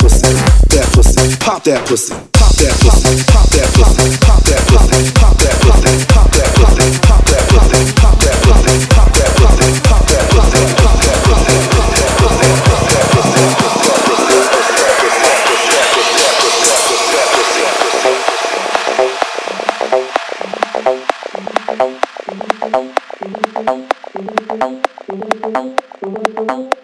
pussy, that pussy, pop that pussy, pop that pussy, pop that pussy, pop that pussy, pop that pussy, pop that pussy, pop that pussy, pop that pussy, pop that pussy, pop that pussy, pop that pussy, pop that pussy, pop that pussy. Pop that pussy.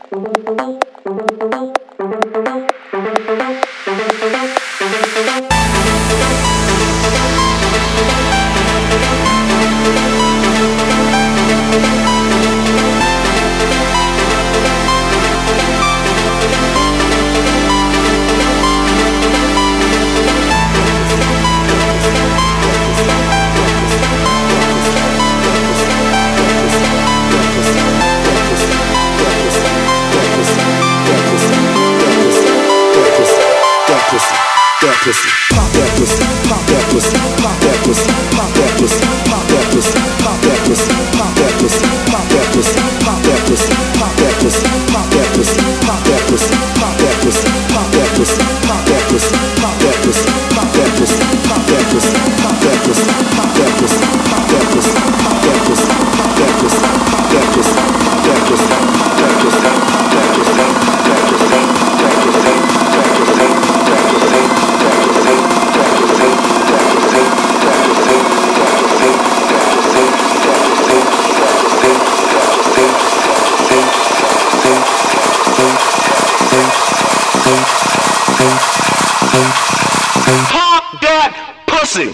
pussy, pop that pussy, pop that pussy, pop that pussy, pop that pussy, pop that pussy, pop that pussy, pop that pussy, pop that pussy, pop that pussy. Sim.